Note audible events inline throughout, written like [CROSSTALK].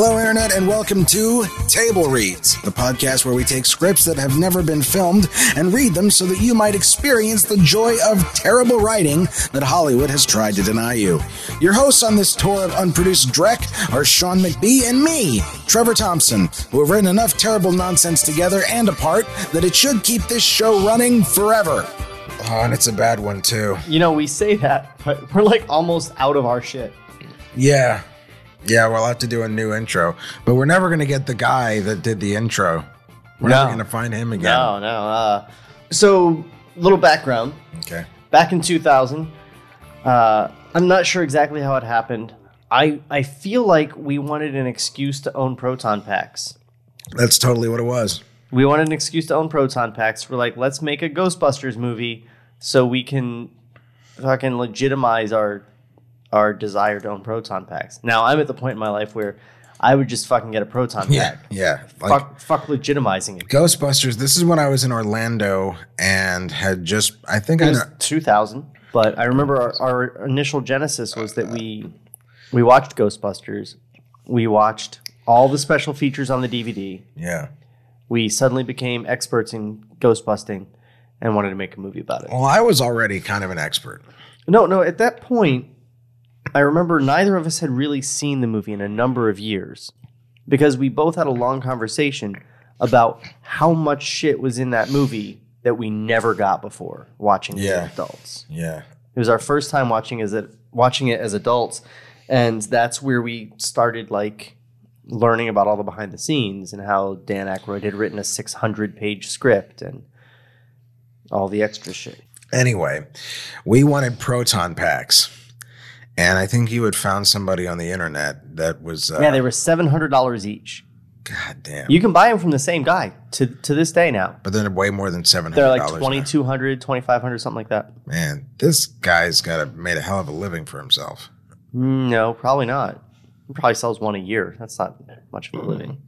Hello, Internet, and welcome to Table Reads, the podcast where we take scripts that have never been filmed and read them so that you might experience the joy of terrible writing that Hollywood has tried to deny you. Your hosts on this tour of unproduced dreck are Shawn McBee and me, Trevor Thompson, who have written enough terrible nonsense together and apart that it should keep this show running forever. Oh, and it's a bad one, too. You know, we say that, but we're like almost out of our shit. Yeah. Yeah, we'll have to do a new intro. But we're never going to get the guy that did the intro. We're No. never going to find him again. No, no. Uh, so, little background. Okay. Back in 2000, uh, I'm not sure exactly how it happened. I I feel like we wanted an excuse to own proton packs. That's totally what it was. We wanted an excuse to own proton packs. We're like, let's make a Ghostbusters movie so we can fucking legitimize our our desire to own proton packs. Now, I'm at the point in my life where I would just fucking get a proton Yeah. pack. Yeah. Like fuck, fuck legitimizing it. Ghostbusters, this is when I was in Orlando and had just, I think It I was know. 2000, but I remember our, our initial genesis was that we we watched Ghostbusters, we watched all the special features on the DVD. Yeah. We suddenly became experts in ghostbusting and wanted to make a movie about it. Well, I was already kind of an expert. No, no, at that point, I remember neither of us had really seen the movie in a number of years because we both had a long conversation about how much shit was in that movie that we never got before watching it Yeah. as adults. Yeah. It was our first time watching as it watching it as adults, and that's where we started like learning about all the behind the scenes and how Dan Aykroyd had written a 600 page script and all the extra shit. Anyway, we wanted proton packs. And I think you had found somebody on the internet that was, uh, yeah, they were $700 each. God damn. You can buy them from the same guy to to this day now. but they're way more than $700. They're like now. 2200 2500 something like that. Man, this guy's got a, made a hell of a living for himself. Mm, No, probably not. He probably sells one a year. That's not much of a living.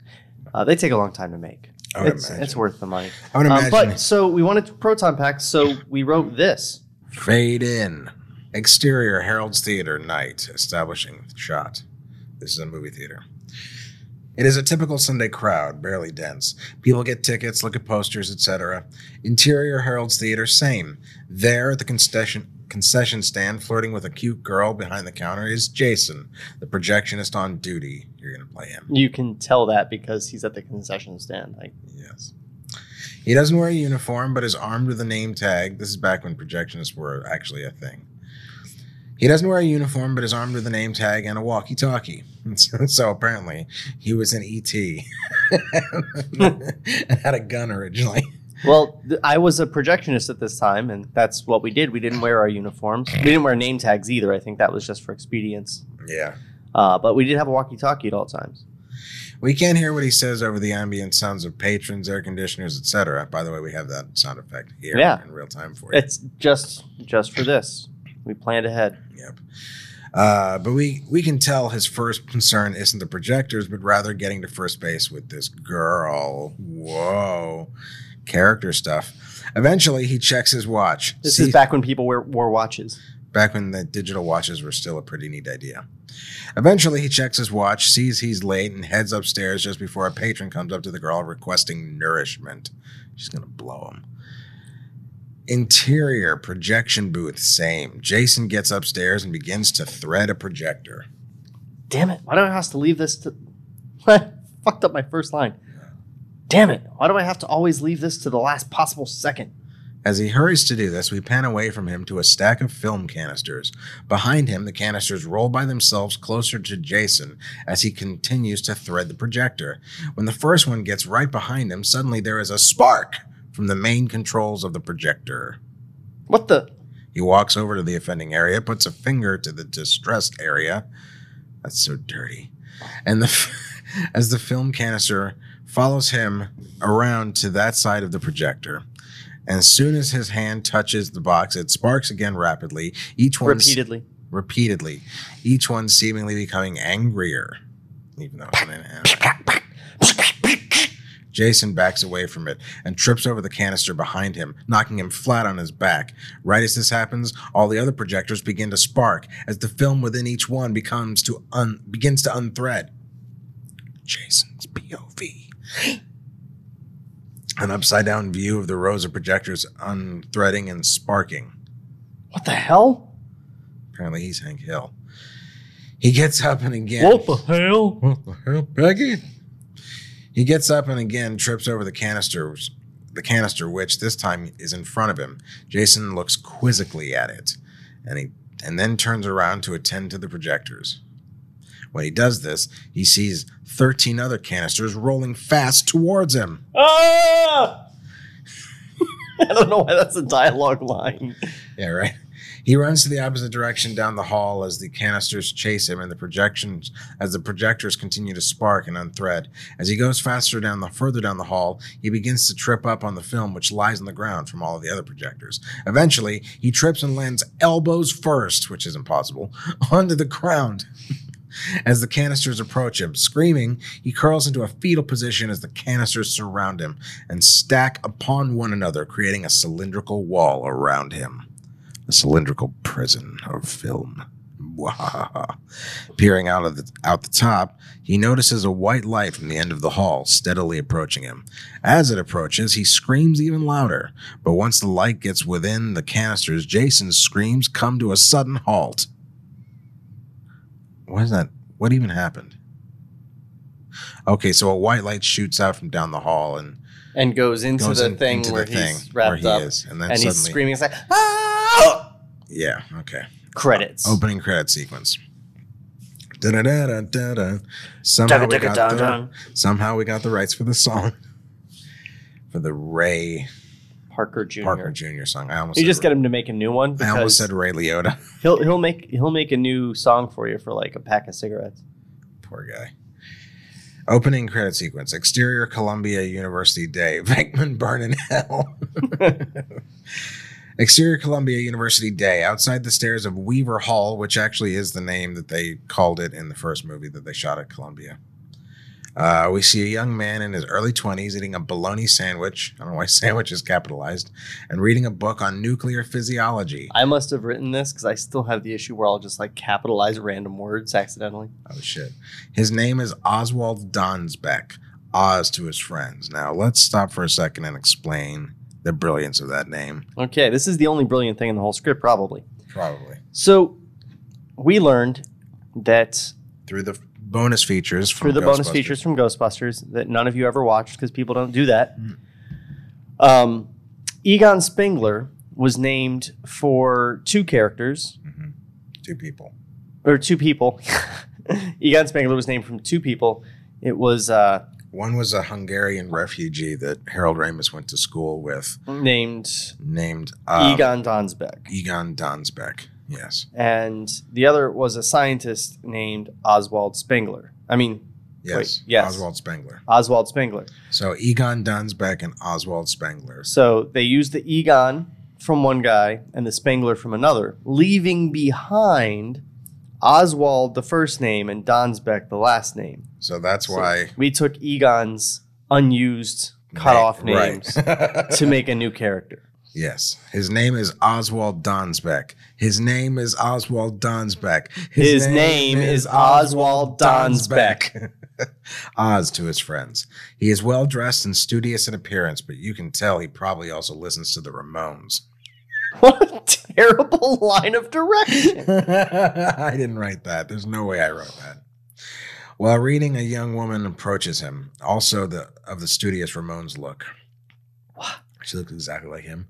Uh, they take a long time to make. I would It's, it's worth the money. I would Um, imagine. but so we wanted proton packs, so we wrote this. Fade in. Exterior Harold's Theater night, establishing shot. This is a movie theater. It is a typical Sunday crowd, barely dense. People get tickets, look at posters, etc. Interior Harold's Theater, same. There at the concession concession stand, flirting with a cute girl behind the counter, is Jason, the projectionist on duty. You're gonna play him. You can tell that because he's at the concession stand. Like, Yes. He doesn't wear a uniform, but is armed with a name tag. This is back when projectionists were actually a thing. He doesn't wear a uniform, but is armed with a name tag and a walkie talkie. So, [LAUGHS] so apparently, he was an ET and [LAUGHS] had a gun originally. well, th- I was a projectionist at this time, and that's what we did. We didn't wear our uniforms. We didn't wear name tags either. I think that was just for expedience. Yeah. Uh, but we did have a walkie-talkie at all times. We can't hear what he says over the ambient sounds of patrons, air conditioners, etc. By the way, we have that sound effect here Yeah. in real time for you. It's just just for this. We planned ahead. Yep. Uh, but we we can tell his first concern isn't the projectors, but rather getting to first base with this girl. Whoa, character stuff. Eventually, he checks his watch. This See- is back when people wear, wore watches. back when the digital watches were still a pretty neat idea. Eventually, he checks his watch, sees he's late, and heads upstairs just before a patron comes up to the girl requesting nourishment. She's gonna blow him. Interior projection booth, same. Jason gets upstairs and begins to thread a projector. Damn it! Why do I have to leave this to? [LAUGHS] I fucked up my first line. Damn it! Why do I have to always leave this to the last possible second? As he hurries to do this, we pan away from him to a stack of film canisters. Behind him, the canisters roll by themselves closer to Jason as he continues to thread the projector. When the first one gets right behind him, suddenly there is a spark from the main controls of the projector. What the? He walks over to the offending area, puts a finger to the distressed area. That's so dirty. And the [LAUGHS] as the film canister follows him around to that side of the projector. And as soon as his hand touches the box, it sparks again rapidly. Each one Repeatedly. repeatedly, each one seemingly becoming angrier, even though it's an. Jason backs away from it and trips over the canister behind him, knocking him flat on his back. Right as this happens, all the other projectors begin to spark as the film within each one becomes to un- begins to unthread. Jason's POV. [GASPS] An upside down view of the rows of projectors unthreading and sparking. What the hell? Apparently, he's Hank Hill. He gets up and again. What the hell? What the hell, Peggy? He gets up and again trips over the canisters, the canister, which this time is in front of him. Jason looks quizzically at it, and he and then turns around to attend to the projectors. When he does this, he sees 13 other canisters rolling fast towards him. Ah! [LAUGHS] I don't know why that's a dialogue line. Yeah, right. He runs to the opposite direction down the hall as the canisters chase him and the projections as the projectors continue to spark and unthread. As he goes faster down the further down the hall, he begins to trip up on the film which lies on the ground from all of the other projectors. Eventually, he trips and lands elbows first, which is impossible, [LAUGHS] onto the ground. [LAUGHS] As the canisters approach him, screaming, he curls into a fetal position as the canisters surround him and stack upon one another, creating a cylindrical wall around him a cylindrical prison of film. [LAUGHS] Peering out of the out the top, he notices a white light from the end of the hall steadily approaching him. As it approaches, he screams even louder. But once the light gets within the canisters, Jason's screams come to a sudden halt. What is that? What even happened? Okay, so a white light shoots out from down the hall and And goes into goes the in- thing into where the thing he's wrapped where he up. is, and then and he's suddenly, screaming. It's like, ah! [GASPS] yeah, okay. Credits. Uh, opening credit sequence. Da-da-da-da-da-da. Somehow, we got the, somehow we got the rights for the song. For the Ray Parker Jr. Parker Jr. song. I almost You said, just get him to make a new one I almost because said Ray Liotta. he'll he'll make he'll make a new song for you for like a pack of cigarettes. Poor guy. Opening credit sequence. Exterior Columbia University Day. [LAUGHS] Venkman burn in hell. [LAUGHS] [LAUGHS] Exterior Columbia University Day. Outside the stairs of Weaver Hall, which actually is the name that they called it in the first movie that they shot at Columbia. Uh, we see a young man in his early 20s eating a bologna sandwich. I don't know why [LAUGHS] sandwich is capitalized. And reading a book on nuclear physiology. I must have written this because I still have the issue where I'll just like capitalize random words accidentally. Oh shit. His name is Oswald Donsbeck. Oz to his friends. Now let's stop for a second and explain the brilliance of that name. Okay, this is the only brilliant thing in the whole script, probably. Probably. So we learned that Through the bonus features from through the bonus features from Ghostbusters that none of you ever watched because people don't do that. Hmm. Um, Egon Spengler was named for two characters Mhm. Two people. or two people. [LAUGHS] Egon Spengler was named from two people. It was uh, One was a Hungarian refugee that Harold Ramis went to school with, named named um, Egon Donsbeck, Egon Donsbeck. Yes. and the other was a scientist named Oswald Spengler. I mean, Yes. Wait, yes. Oswald Spengler. Oswald Spengler. So Egon Donsbeck and Oswald Spengler. So they used the Egon from one guy and the Spengler from another, leaving behind Oswald the first name and Donsbeck the last name. So that's So why we took Egon's unused cut off names Right. [LAUGHS] to make a new character. Yes. His name is Oswald Donsbeck. His name is Oswald Donsbeck. His name is Oswald Donsbeck. [LAUGHS] Oz to his friends. He is well dressed and studious in appearance, but you can tell he probably also listens to the Ramones. What a terrible [LAUGHS] line of direction. I didn't write that. There's no way I wrote that. While reading, a young woman approaches him, also the of the studious Ramones look. She looks exactly like him.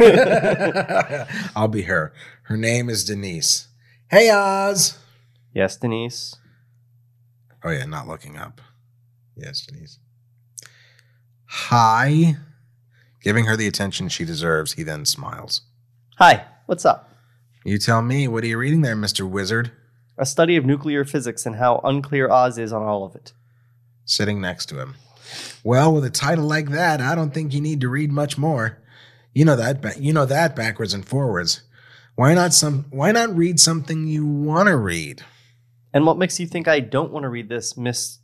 [LAUGHS] I'll be her. Her name is Denise. Hey, Oz. yes, Denise. Oh yeah, not looking up. Yes, Denise. Hi. Giving her the attention she deserves, he then smiles. Hi, what's up? You tell me, what are you reading there, Mr. Wizard? A study of nuclear physics and how unclear Oz is on all of it. Sitting next to him. Well, with a title like that, I don't think you need to read much more. You know that ba- you know that backwards and forwards. Why not some why not read something you want to read? And what makes you think I don't want to read this, Miss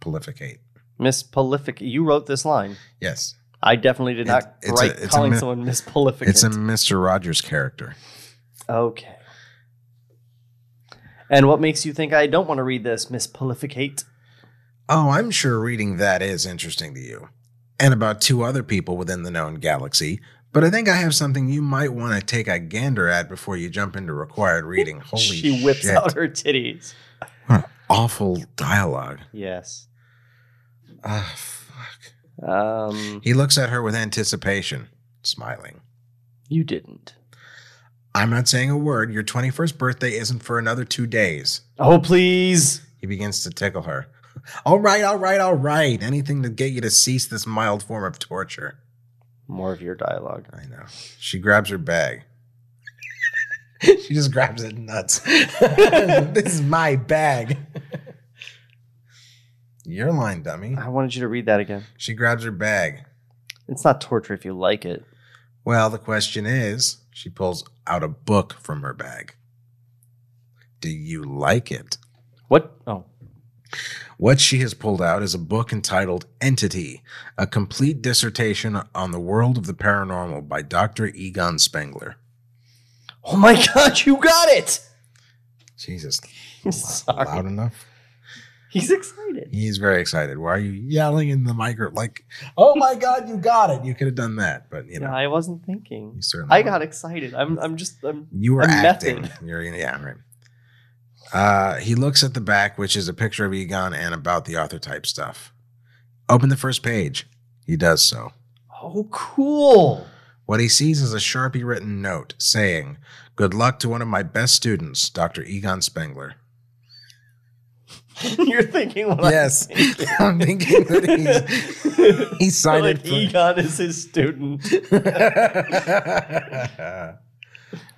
Prolificate. Miss Prolific. You wrote this line. Yes. I definitely did not It's- a- write it's a calling mi- someone Miss Prolific. It's a Mr. Rogers character. Okay. And what makes you think I don't want to read this, Miss Prolificate? Oh, I'm sure reading that is interesting to you. And about two other people within the known galaxy. But I think I have something you might want to take a gander at before you jump into required reading. [LAUGHS] Holy she whips shit. out her titties. What an awful dialogue. Yes. Ah, fuck. Um, He looks at her with anticipation, smiling. you didn't. I'm not saying a word. Your 21st birthday isn't for another two days. Oh, please. He begins to tickle her. [LAUGHS] All right, all right, all right. Anything to get you to cease this mild form of torture. More of your dialogue. I know. She grabs her bag. [LAUGHS] she just grabs it nuts. [LAUGHS] this is my bag. Your line, dummy. I wanted you to read that again. She grabs her bag. It's not torture if you like it. Well, the question is she pulls out a book from her bag. Do you like it? What? Oh, What she has pulled out is a book entitled Entity, a complete dissertation on the world of the paranormal by Dr. Egon Spengler. oh my [LAUGHS] God! You got it. Jesus, [LAUGHS] Sorry. loud enough? He's excited. He's very excited. Why are you yelling in the micro? Like, oh my God, you got it. You could have done that, but you know, Yeah, I wasn't thinking. you certainly. I got excited. I'm. I'm just. I'm. You were a acting. method. You're yeah, right. Uh, he looks at the back, which is a picture of Egon and about the author type stuff. Open the first page. He does so. Oh, cool. What he sees is a sharpie written note saying, Good luck to one of my best students, Dr. Egon Spengler. [LAUGHS] You're thinking what Yes. I'm thinking. [LAUGHS] I'm thinking that he's he [LAUGHS] signed like Egon is his student.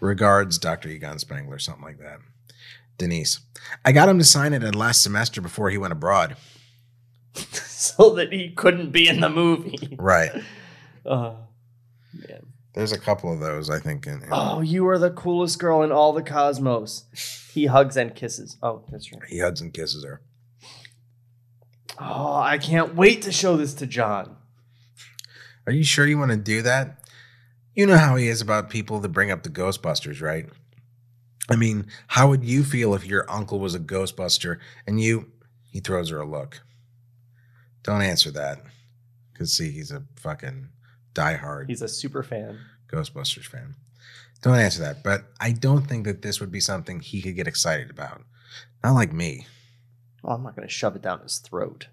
Regards, Dr. Egon Spengler, something like that. Denise. I got him to sign it at last semester before he went abroad. so that he couldn't be in the movie. Right. Oh, man. There's a couple of those, I think. In, in- Oh, you are the coolest girl in all the cosmos. He hugs and kisses. Oh, that's right. He hugs and kisses her. Oh, I can't wait to show this to John. Are you sure you want to do that? You know how he is about people that bring up the Ghostbusters, right? I mean, how would you feel if your uncle was a Ghostbuster and you. He throws her a look. Don't answer that. Because, see, he's a fucking diehard He's a super fan. Ghostbusters fan. Don't answer that. But I don't think that this would be something he could get excited about. Not like me. Well, I'm not going to shove it down his throat.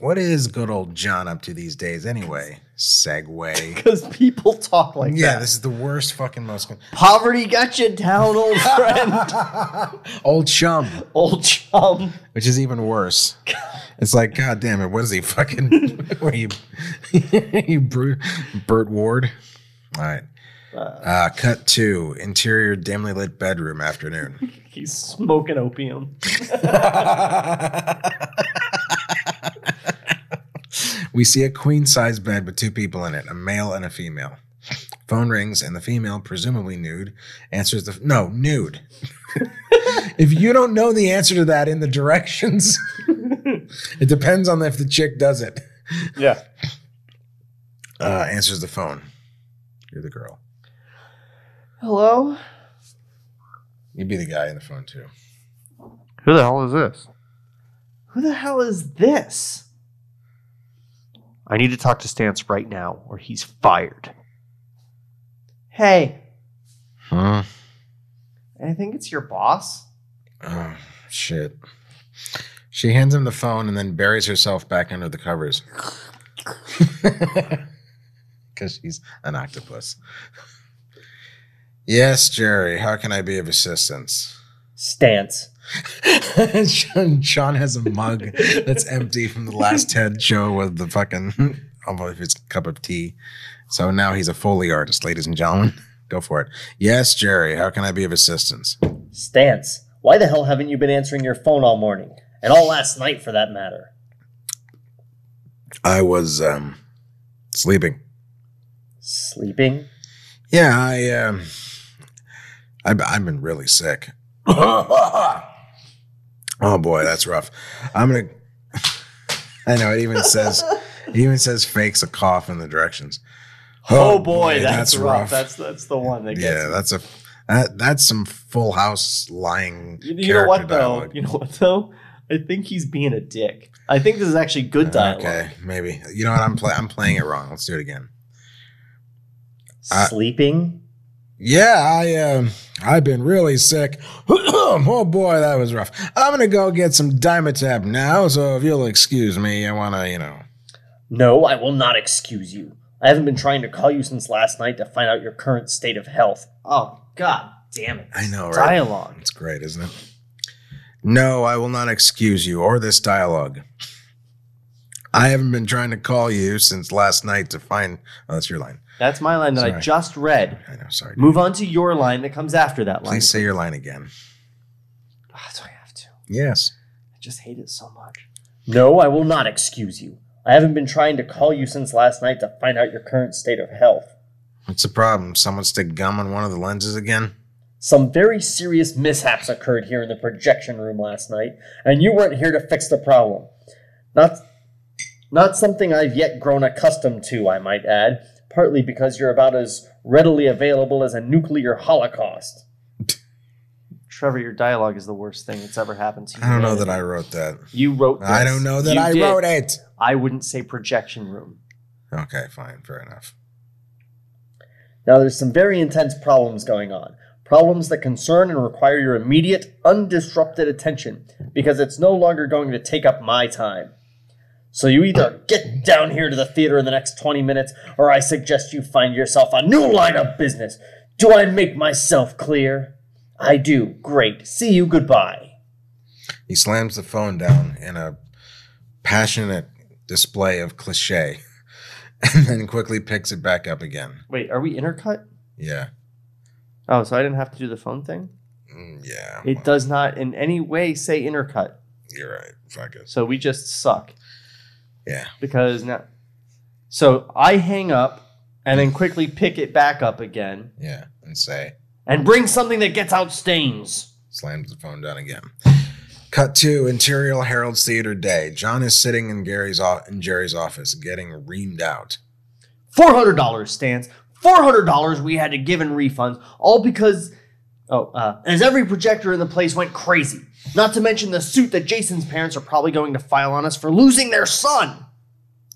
What is good old John up to these days anyway? Segue. [LAUGHS] Because people talk like yeah, that. this is the worst fucking most. Poverty got you down, old [LAUGHS] friend. old chum, old chum. which is even worse. It's like, God damn it, what is he fucking? [LAUGHS] Where you, you Bert, Burt Ward? All right. Uh, Uh, cut two interior dimly lit bedroom afternoon. he's smoking opium. We see a queen size bed with two people in it, a male and a female. Phone rings and the female, presumably nude, answers the no nude. [LAUGHS] if you don't know the answer to that in the directions, [LAUGHS] it depends on if the chick does it. Yeah. [LAUGHS] Uh, answers the phone. You're the girl. Hello? You'd be the guy in the phone too. Who the hell is this? Who the hell is this? I need to talk to Stantz right now, or he's fired. Hey, Huh? I think it's your boss. Oh shit. She hands him the phone and then buries herself back under the covers. [LAUGHS] Because she's an octopus. yes, Jerry. How can I be of assistance? Stantz. Shawn, [LAUGHS] Shawn has a mug that's empty from the last TED show with the fucking of his cup of tea. So now he's a Foley artist, ladies and gentlemen. Go for it. Yes, Jerry. How can I be of assistance? Stantz, why the hell haven't you been answering your phone all morning? And all last night, for that matter. I was um sleeping. Sleeping? Yeah, I um I've, I've been really sick. [LAUGHS] [LAUGHS] oh boy, that's rough. I'm gonna I know it even says it even says fakes a cough in the directions. Oh, boy, that's, rough. rough. That's that's the one that gets yeah, that's a that, that's some full house lying. You, you know what though? dialogue. You know what though? I think he's being a dick. I think this is actually good dialogue. Okay, maybe. You know what? I'm play- I'm playing it wrong. Let's do it again. Uh, Sleeping? Yeah, I um I've been really sick. [CLEARS THROAT] oh boy, that was rough. I'm gonna go get some Dimetapp now, so if you'll excuse me, I wanna, you know. No, I will not excuse you. I haven't been trying to call you since last night to find out your current state of health. Oh god damn it! I know, right? Dialogue. It's great, isn't it? No, I will not excuse you or this dialogue. I haven't been trying to call you since last night to find. Oh, that's your line. That's my line that I just read. I know. Sorry. Move on to your line that comes after that line. Please say your line again. Ah, do I have to? Yes. I just hate it so much. No, I will not excuse you. I haven't been trying to call you since last night to find out your current state of health. What's the problem? Someone stick gum on one of the lenses again? Some very serious mishaps occurred here in the projection room last night, and you weren't here to fix the problem. Not, not something I've yet grown accustomed to, I might add, partly because you're about as readily available as a nuclear holocaust. Trevor, your dialogue is the worst thing that's ever happened to you. I don't know that I wrote that. You wrote. This. I don't know that You I did. wrote it. I wouldn't say projection room. Okay, fine, fair enough. Now, there's some very intense problems going on. Problems that concern and require your immediate, undisrupted attention, because it's no longer going to take up my time. So you either get down here to the theater in the next 20 minutes, or I suggest you find yourself a new line of business. Do I make myself clear? I do. Great. See you. Goodbye. He slams the phone down in a passionate display of cliche [LAUGHS] and then quickly picks it back up again. Wait, are we intercut? Yeah. Oh, so I didn't have to do the phone thing. Mm, yeah. It does not in any way say intercut. You're right. Fuck it. So we just suck Yeah. because now. So I hang up and then quickly pick it back up again Yeah. And say, and bring something that gets out stains. slams the phone down again. Cut to Interior Harold's Theater Day. John is sitting in Gary's o- in Jerry's office, getting reamed out. Four hundred dollars Stantz. Four hundred dollars we had to give in refunds, all because oh, uh, as every projector in the place went crazy. Not to mention the suit that Jason's parents are probably going to file on us for losing their son.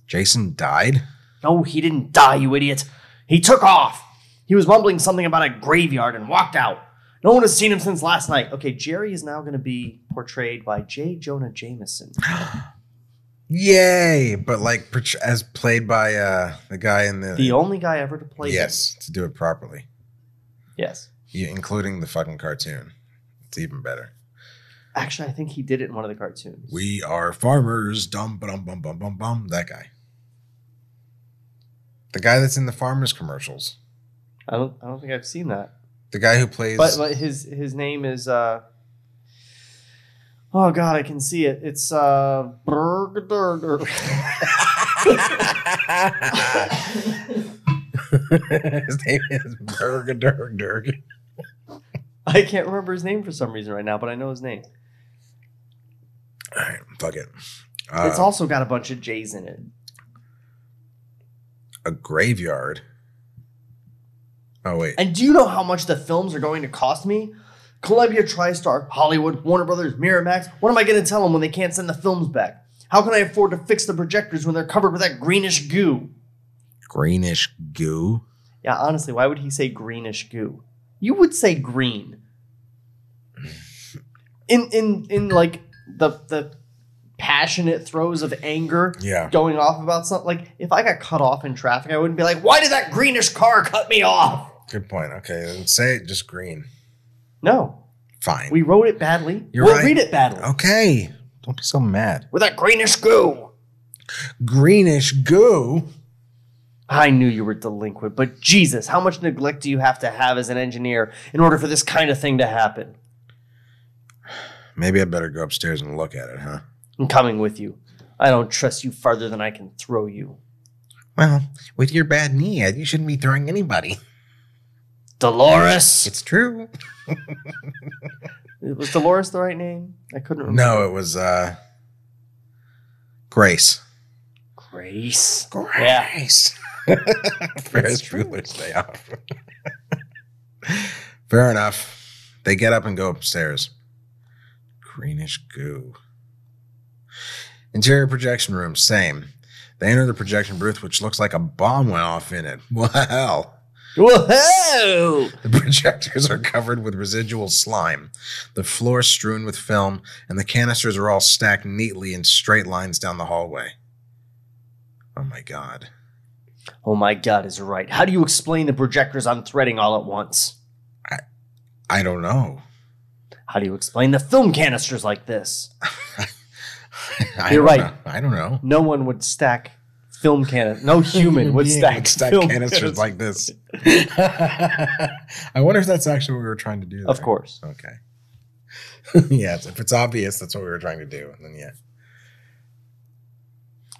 Jason died. No, he didn't die, you idiot. He took off. He was mumbling something about a graveyard and walked out. No one has seen him since last night. Okay, Jerry is now going to be portrayed by J. Jonah Jameson. [GASPS] Yay! But like as played by uh the guy in the, The only guy ever to play him. yes to do it properly, Yes. yeah, including the fucking cartoon. It's even better. Actually, I think he did it in one of the cartoons. We are farmers. Dum bum bum bum bum bum. That guy. The guy that's in the farmers commercials. I don't. I don't think I've seen that. The guy who plays. But, but his his name is. uh Oh God, I can see it. It's uh. Burger. [LAUGHS] His name is Berg Derg Derg. I can't remember his name for some reason right now, but I know his name. All right, fuck it. Uh, it's also got a bunch of J's in it. a graveyard. Oh wait, And do you know how much the films are going to cost me? Columbia, TriStar, Hollywood, Warner Brothers, Miramax. What am I going to tell them when they can't send the films back? How can I afford to fix the projectors when they're covered with that greenish goo? greenish goo. Yeah, honestly, why would he say greenish goo? You would say green. In in in like the the passionate throes of anger Yeah. going off about something like if I got cut off in traffic, I wouldn't be like, why did that greenish car cut me off? Good point. Okay, then say it just green. No. Fine. We wrote it badly. You're we'll right. read it badly. okay. Don't be so mad. With that greenish goo. Greenish goo. I knew you were delinquent, but Jesus, how much neglect do you have to have as an engineer in order for this kind of thing to happen? Maybe I better go upstairs and look at it, huh? I'm coming with you. I don't trust you farther than I can throw you. Well, with your bad knee, Ed, you shouldn't be throwing anybody. [LAUGHS] Dolores. It's true. [LAUGHS] Was Dolores the right name? I couldn't remember. No, it was uh Grace. Grace. Yeah. Grace. Ferris Bueller's Day Off. Fair enough. They get up and go upstairs. Greenish goo. Interior projection room, same. They enter the projection booth, which looks like a bomb went off in it. [LAUGHS] Wow. Whoa! The projectors are covered with residual slime. The floor strewn with film, and the canisters are all stacked neatly in straight lines down the hallway. Oh my god. Oh my god is right. How do you explain the projectors unthreading all at once? I don't know. How do you explain the film canisters like this? [LAUGHS] I You're right. know. I don't know. No one would stack film canisters. No [LAUGHS] human would stack, stack film canisters like this. [LAUGHS] I wonder if that's actually what we were trying to do. Of course. Okay. [LAUGHS] yes, if it's obvious, that's what we were trying to do. Then yeah.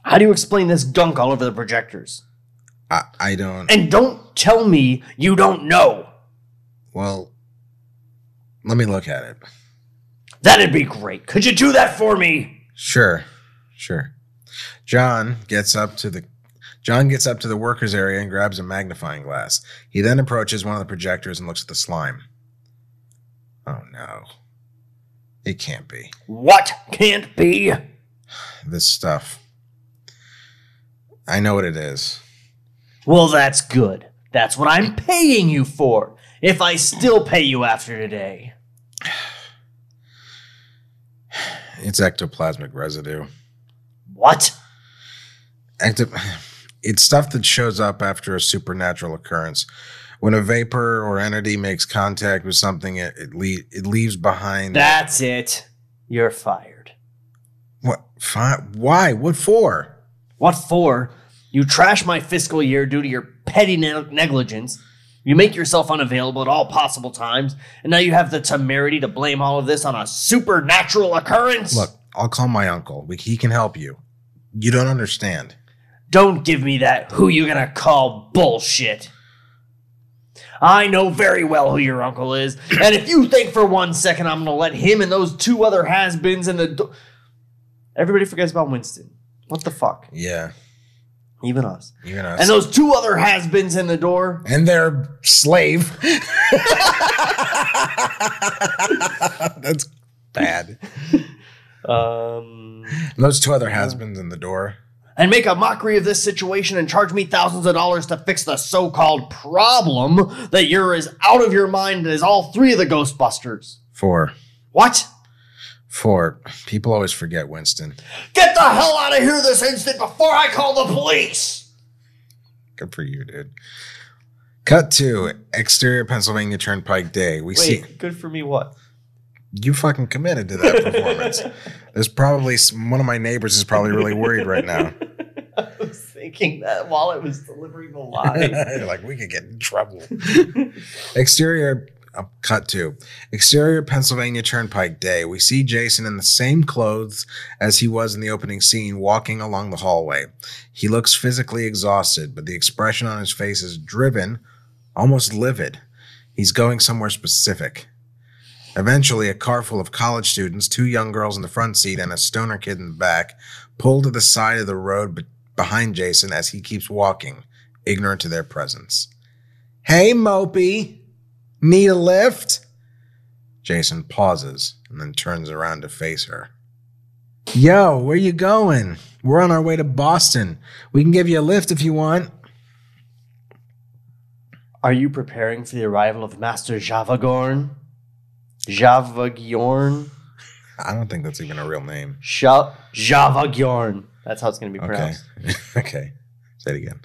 How do you explain this gunk all over the projectors? I, I don't. And don't tell me you don't know. Well, let me look at it. That'd be great. Could you do that for me? Sure, sure. John gets up to the John gets up to the workers area and grabs a magnifying glass. He then approaches one of the projectors and looks at the slime. Oh no. It can't be. What can't be? This stuff. I know what it is. Well, that's good. That's what I'm paying you for. If I still pay you after today. It's ectoplasmic residue. What? It's stuff that shows up after a supernatural occurrence. When a vapor or entity makes contact with something, it it, le- it leaves behind. That's it. You're fired. What? Fi- why? What for? What for? You trash my fiscal year due to your petty ne- negligence. You make yourself unavailable at all possible times, and now you have the temerity to blame all of this on a supernatural occurrence? Look, I'll call my uncle. We, he can help you. You don't understand. Don't give me that who you gonna call bullshit. I know very well who your uncle is, and if you think for one second I'm gonna let him and those two other has-beens in the do- Everybody forgets about Winston. What the fuck? Yeah, Even us. even us. And those two other has-beens in the door. and their slave. [LAUGHS] [LAUGHS] That's bad. [LAUGHS] Um those two other has-beens in the door. and make a mockery of this situation and charge me thousands of dollars to fix the so-called problem that you're as out of your mind as all three of the Ghostbusters. Four. What? Four. People always forget Winston. Get the hell out of here this instant before I call the police! Good for you, dude. Cut to exterior Pennsylvania Turnpike Day. We see good for me what? You fucking committed to that performance. [LAUGHS] There's probably s- one of my neighbors is probably really worried right now. [LAUGHS] I was thinking that while I was delivering the line. [LAUGHS] Like, we could get in trouble. Exterior, uh, cut to exterior Pennsylvania Turnpike Day. We see Jason in the same clothes as he was in the opening scene, walking along the hallway. He looks physically exhausted, but the expression on his face is driven, almost livid. He's going somewhere specific. Eventually, a car full of college students, two young girls in the front seat and a stoner kid in the back, pull to the side of the road be- behind Jason as he keeps walking, ignorant to their presence. Hey, Mopey, need a lift? Jason pauses and then turns around to face her. Yo, where you going? We're on our way to Boston. We can give you a lift if you want. Are you preparing for the arrival of Master Javagorn? Javagorn? I don't think that's even a real name. Sha- Javagorn. That's how it's going to be Okay. pronounced. [LAUGHS] okay. Say it again.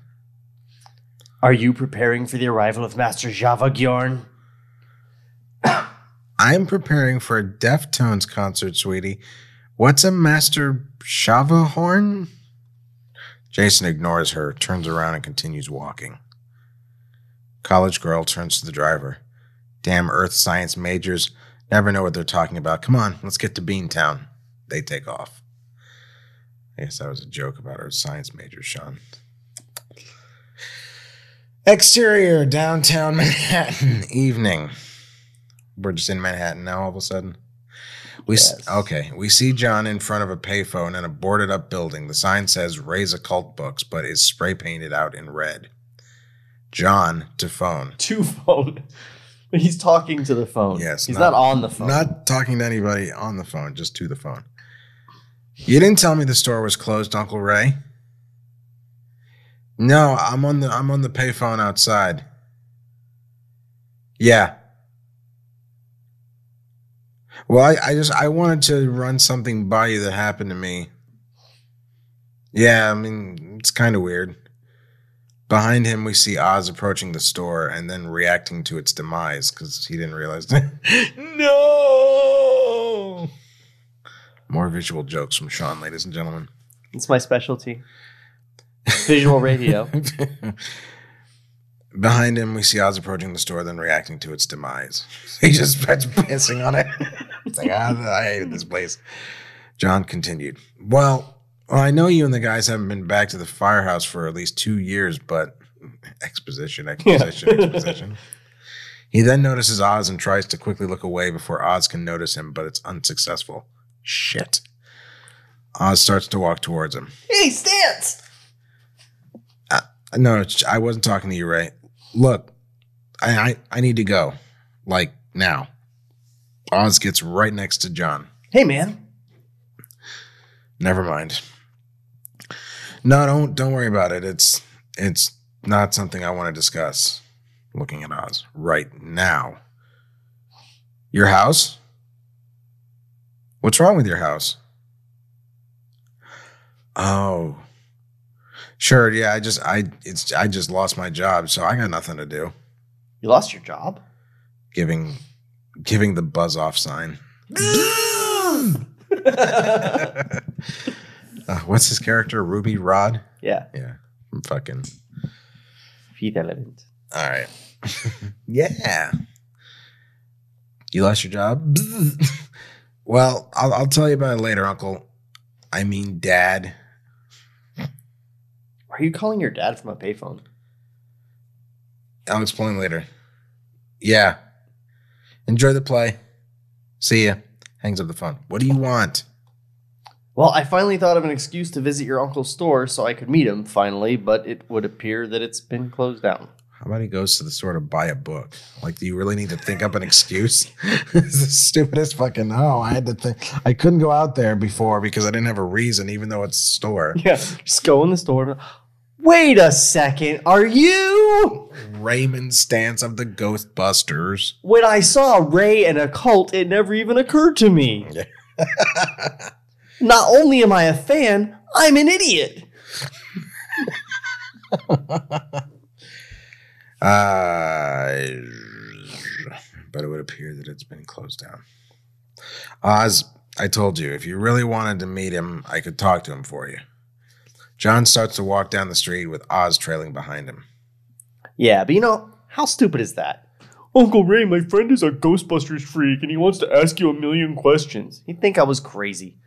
Are you preparing for the arrival of Master Javagorn? [COUGHS] I'm preparing for a Deftones concert, sweetie. What's a Master Shava horn? Jason ignores her, turns around, and continues walking. College girl turns to the driver. Damn earth science majors never know what they're talking about. Come on, let's get to Beantown. They take off. I guess that was a joke about our science major, Shawn. Exterior, downtown Manhattan, [LAUGHS] evening. We're just in Manhattan now all of a sudden. We s okay. We see John in front of a payphone in a boarded up building. The sign says "Ray's Occult Books," but is spray painted out in red. John to phone. To phone. [LAUGHS] He's talking to the phone. Yes, He's not- not, on the phone. Not talking to anybody on the phone, just to the phone. You didn't tell me the store was closed, Uncle Ray. No, I'm on the I'm on the payphone outside. Yeah. Well, I, I just I wanted to run something by you that happened to me. Yeah, I mean it's kind of weird. Behind him, we see Oz approaching the store and then reacting to its demise because he didn't realize. It. [LAUGHS] No. More visual jokes from Shawn, ladies and gentlemen. it's my specialty. Visual radio. [LAUGHS] Behind him, we see Oz approaching the store, then reacting to its demise. [LAUGHS] He just starts pissing on it. it's like, ah, I hate this place. John continued, well, well, I know you and the guys haven't been back to the firehouse for at least two years, but exposition, exposition, [LAUGHS] exposition. He then notices Oz and tries to quickly look away before Oz can notice him, but it's unsuccessful. Shit. Oz starts to walk towards him. hey, Stantz! Uh, no, it's- I wasn't talking to you, Ray. Look, I, I I need to go, like now. Oz gets right next to John. Hey, man. Never mind. No, don't don't worry about it. It's it's not something I want to discuss. Looking at Oz right now. Your house? What's wrong with your house? Oh. Sure, yeah, I just I it's I just lost my job, so I got nothing to do. You lost your job? Giving giving the buzz off sign. [LAUGHS] [LAUGHS] Uh, what's his character? Ruby Rhod? Yeah. Yeah. I'm fucking Fifth element. all right. [LAUGHS] yeah. You lost your job? [LAUGHS] well, I'll, I'll tell you about it later, Uncle. I mean, Dad. Are you calling your dad from a payphone? I'll explain later. Yeah. Enjoy the play. See ya. Hangs up the phone. What do you want? Well, I finally thought of an excuse to visit your uncle's store so I could meet him finally, but it would appear that it's been closed down. How about he goes to the store to buy a book? Like, do you really need to think up an excuse? [LAUGHS] it's the stupidest fucking. No, I had to think. I couldn't go out there before because I didn't have a reason, even though it's a store. Yeah, just go in the store. Wait a second, are you? Raymond Stantz of the Ghostbusters. When I saw Ray and a cult, it never even occurred to me. [LAUGHS] [LAUGHS] Not only am I a fan, I'm an idiot. [LAUGHS] Uh, but it would appear that it's been closed down. Oz, I told you, if you really wanted to meet him, I could talk to him for you. John starts to walk down the street with Oz trailing behind him. Yeah, but you know, how stupid is that? Uncle Ray, my friend is a Ghostbusters freak and he wants to ask you a million questions. He'd think I was crazy.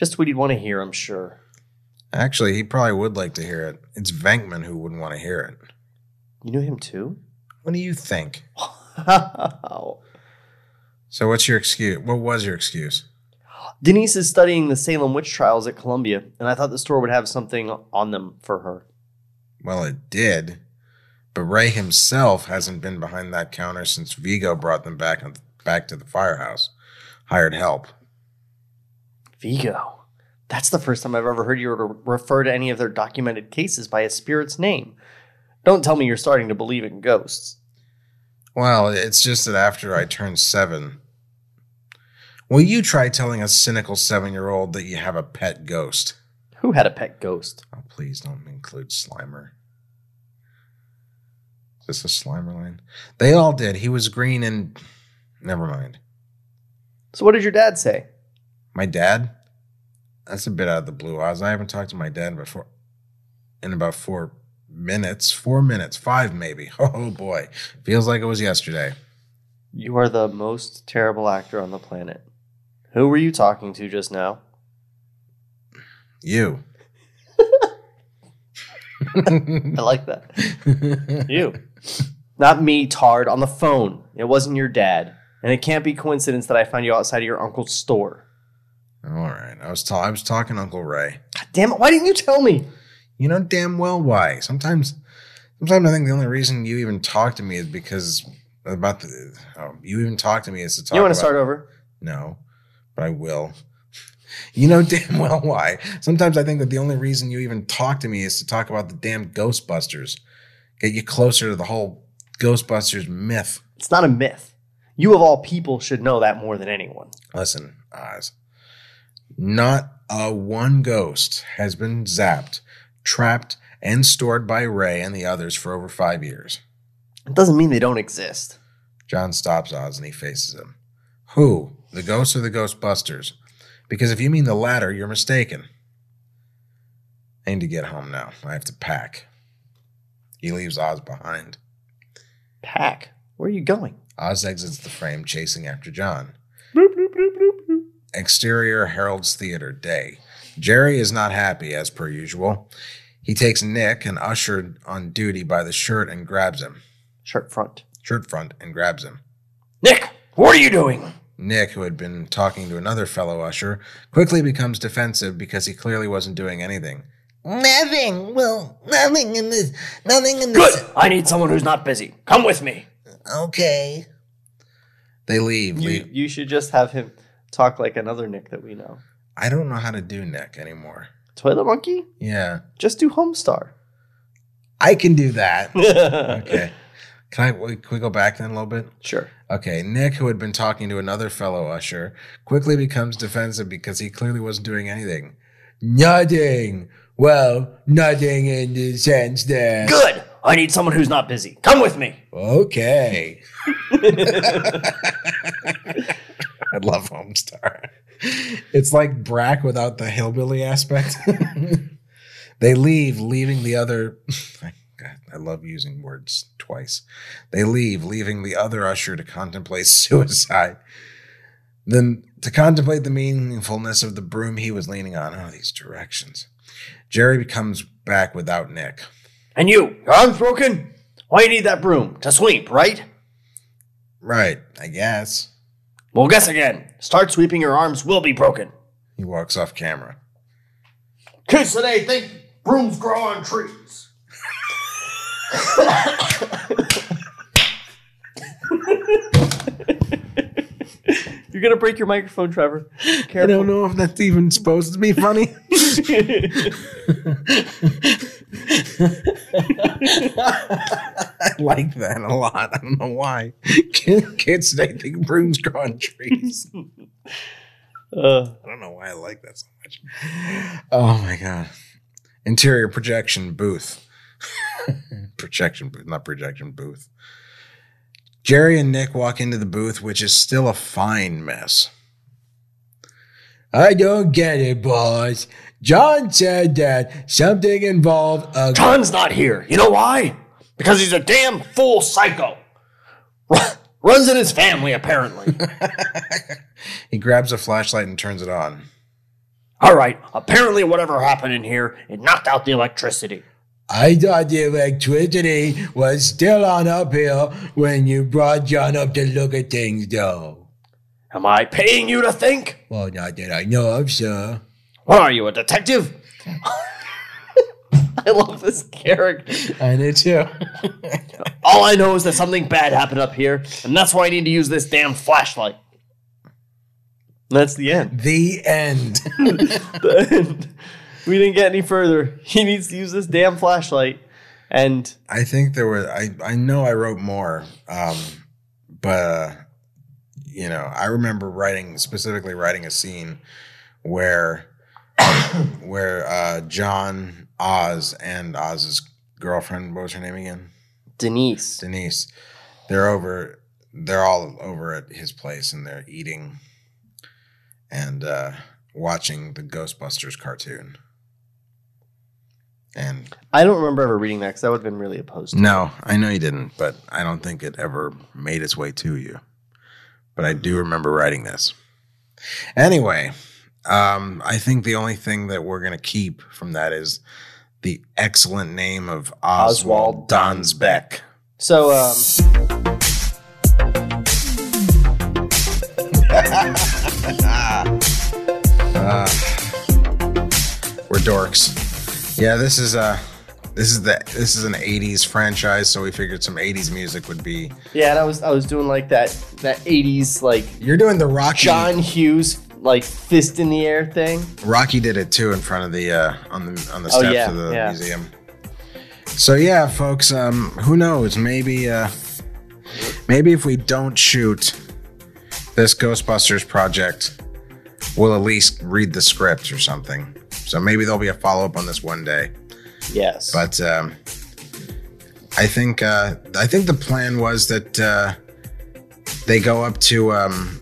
Just what he'd want to hear, I'm sure. Actually, he probably would like to hear it. It's Venkman who wouldn't want to hear it. You knew him too? What do you think? [LAUGHS] Wow. So, what's your excuse? What was your excuse? Denise is studying the Salem witch trials at Columbia, and I thought the store would have something on them for her. Well, it did, but Ray himself hasn't been behind that counter since Vigo brought them back back to the firehouse. Hired help. Vigo. That's the first time I've ever heard you refer to any of their documented cases by a spirit's name. Don't tell me you're starting to believe in ghosts. Well, it's just that after I turned seven, will you try telling a cynical seven year old that you have a pet ghost? Who had a pet ghost? Oh, please don't include Slimer. Is this a Slimer line? They all did. He was green and. Never mind. So, what did your dad say? My dad? That's a bit out of the blue, Oz. I haven't talked to my dad before in about four minutes. Four minutes. Five, maybe. [LAUGHS] Oh, boy. Feels like it was yesterday. You are the most terrible actor on the planet. Who were you talking to just now? You. [LAUGHS] I like that. You. Not me, Tard, on the phone. It wasn't your dad. And it can't be coincidence that I found you outside of your uncle's store. All right. I was ta- I was talking Uncle Ray. God damn it! Why didn't you tell me? You know damn well why. Sometimes, sometimes I think the only reason you even talk to me is because about the. Oh, you even talk to me is to talk. you want to start over? No, but I will. [LAUGHS] You know damn well why. Sometimes I think that the only reason you even talk to me is to talk about the damn Ghostbusters. Get you closer to the whole Ghostbusters myth. It's not a myth. You of all people should know that more than anyone. Listen, Oz. Not a one ghost has been zapped, trapped, and stored by Ray and the others for over five years. It doesn't mean they don't exist. John stops Oz and he faces him. Who? The ghosts or the Ghostbusters? Because if you mean the latter, you're mistaken. I need to get home now. I have to pack. He leaves Oz behind. Pack. Where are you going? Oz exits the frame, chasing after John. Exterior Harold's Theater, day. Jerry is not happy, as per usual. He takes Nick, an usher on duty, by the shirt and grabs him. Shirt front. Shirt front and grabs him. Nick, what are you doing? Nick, who had been talking to another fellow usher, quickly becomes defensive because he clearly wasn't doing anything. Nothing. Well, nothing in this. Nothing in this. Good. I need someone who's not busy. Come with me. Okay. They leave. You, leave. you should just have him talk like another Nick that we know. I don't know how to do Nick anymore. Toilet Monkey? Yeah. Just do Homestar. I can do that. [LAUGHS] okay. Can I can we go back then a little bit? Sure. Okay, Nick, who had been talking to another fellow usher, quickly becomes defensive because he clearly wasn't doing anything. Nothing. Well, nothing in the sense that. Good. I need someone who's not busy. Come with me. Okay. [LAUGHS] [LAUGHS] I love Homestar. It's like Brack without the hillbilly aspect. [LAUGHS] they leave, leaving the other. God, I love using words twice. They leave, leaving the other usher to contemplate [LAUGHS] suicide. Then to contemplate the meaningfulness of the broom he was leaning on. Oh, these directions. Jerry comes back without Nick. And you, your arm's broken? Why you need that broom? To sweep, right? Right, I guess. Well, guess again. Start sweeping, your arms will be broken. He walks off camera. Kids today think brooms grow on trees. [LAUGHS] You're gonna break your microphone, Trevor. I don't know if that's even supposed to be funny. [LAUGHS] I like that a lot. I don't know why. Kids today think brooms grow on trees. [LAUGHS] Uh, I don't know why I like that so much. Oh my god. Interior projection booth. [LAUGHS] projection booth, not projection booth. Jerry and Nick walk into the booth, which is still a fine mess. I don't get it, boss. John said that something involved a John's not here. You know why? Because he's a damn fool psycho. Runs in his family, apparently. [LAUGHS] He grabs a flashlight and turns it on. All right. Apparently, whatever happened in here, it knocked out the electricity. I thought the electricity was still on uphill when you brought John up to look at things, though. Am I paying you to think? Well, not that I know of, sir. What are you, a detective? [LAUGHS] I love this character. I did too. [LAUGHS] All I know is that something bad happened up here, and that's why I need to use this damn flashlight. That's the end. the end. [LAUGHS] The end. We didn't get any further. [LAUGHS] He needs to use this damn flashlight. And I think there were. I I know I wrote more, um, but uh, you know I remember writing specifically writing a scene where [COUGHS] where uh, John Oz and Oz's girlfriend, what was her name again? Denise. Denise. They're over. They're all over at his place, and they're eating and uh, watching the Ghostbusters cartoon. And I don't remember ever reading that because I would have been really opposed to it. no, I know you didn't, but I don't think it ever made its way to you. But I do remember writing this. Anyway, um, I think the only thing that we're going to keep from that is the excellent name of Oswald Oswald Donsbeck. So, um, [LAUGHS] We're dorks. Yeah, this is uh this is the this is an 80s franchise, so we figured some 80s music would be Yeah, and I was I was doing like that that '80s like You're doing the Rocky John Hughes like fist in the air thing. Rocky did it too in front of the uh on the on the Oh, steps yeah, of the yeah. museum. So yeah, folks, um who knows, maybe uh maybe if we don't shoot this Ghostbusters project, we'll at least read the script or something. So maybe there'll be a follow up on this one day. Yes, But um, I think uh, I think the plan was that uh, they go up to um,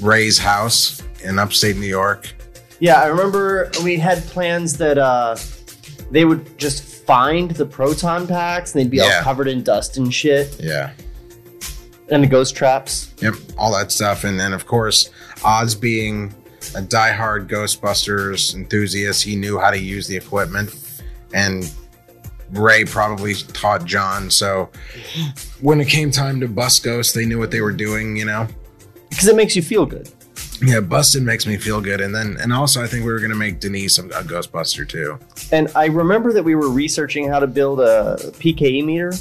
Ray's house in upstate New York. yeah, I remember we had plans that uh they would just find the proton packs and they'd be Yeah. all covered in dust and shit Yeah. and the ghost traps. Yep. All that stuff, and then of course Oz being a diehard Ghostbusters enthusiast, he knew how to use the equipment, and Ray probably taught John. So when it came time to bust ghosts, they knew what they were doing. You know. Because it makes you feel good. Yeah, busted makes me feel good, and then and also I think we were gonna make Denise a, a Ghostbuster too. And I remember that we were researching how to build a PKE meter,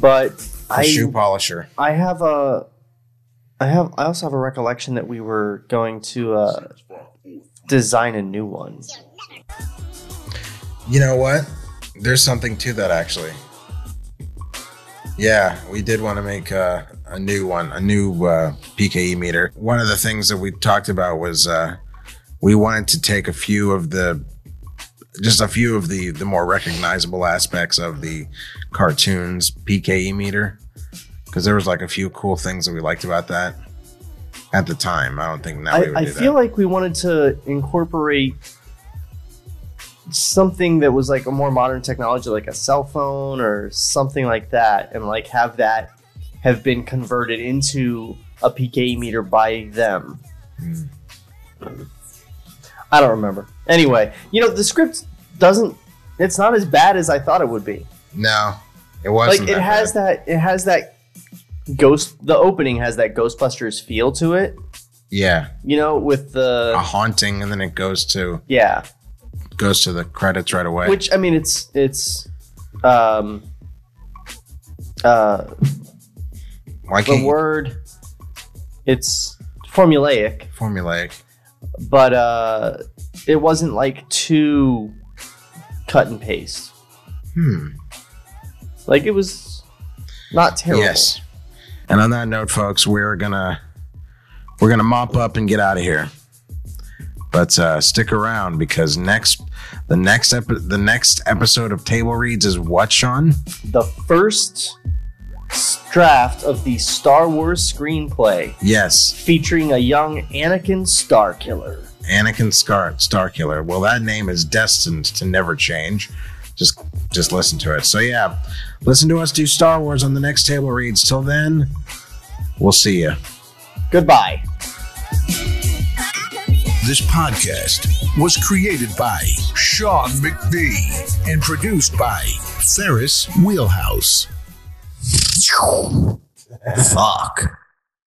but A I shoe polisher. I have a I have I also have a recollection that we were going to uh, design a new one. You know what? There's something to that actually. Yeah, we did want to make uh, a new one, a new uh, PKE meter. One of the things that we talked about was uh, we wanted to take a few of the, just a few of the the more recognizable aspects of the cartoons PKE meter, because there was like a few cool things that we liked about that at the time. I don't think now we would I, I feel that. like we wanted to incorporate something that was like a more modern technology, like a cell phone or something like that, and like have that have been converted into a PKE meter by them. Hmm. I don't remember. Anyway, you know the script doesn't. It's not as bad as I thought it would be. no, it wasn't. like it has bad. that. It has that ghost. The opening has that Ghostbusters feel to it. Yeah, You know, with the a haunting, and then it goes to yeah. goes to the credits right away. Which I mean, it's it's um uh Why the can't you word it's formulaic, formulaic? but uh it wasn't like too cut and paste. Hmm. Like it was not terrible. Yes. And on that note, folks, we're gonna we're gonna mop up and get out of here. But uh, stick around because next the next epi- the next episode of Table Reads is what, Shawn? The first draft of the Star Wars screenplay Yes, featuring a young Anakin Starkiller. Anakin Scar Starkiller. Well, that name is destined to never change. Just just listen to it. So yeah, listen to us do Star Wars on the next Table Reads. Till then, we'll see you. Goodbye. This podcast was created by Shawn McVie and produced by Ferris Wheelhouse. Fuck.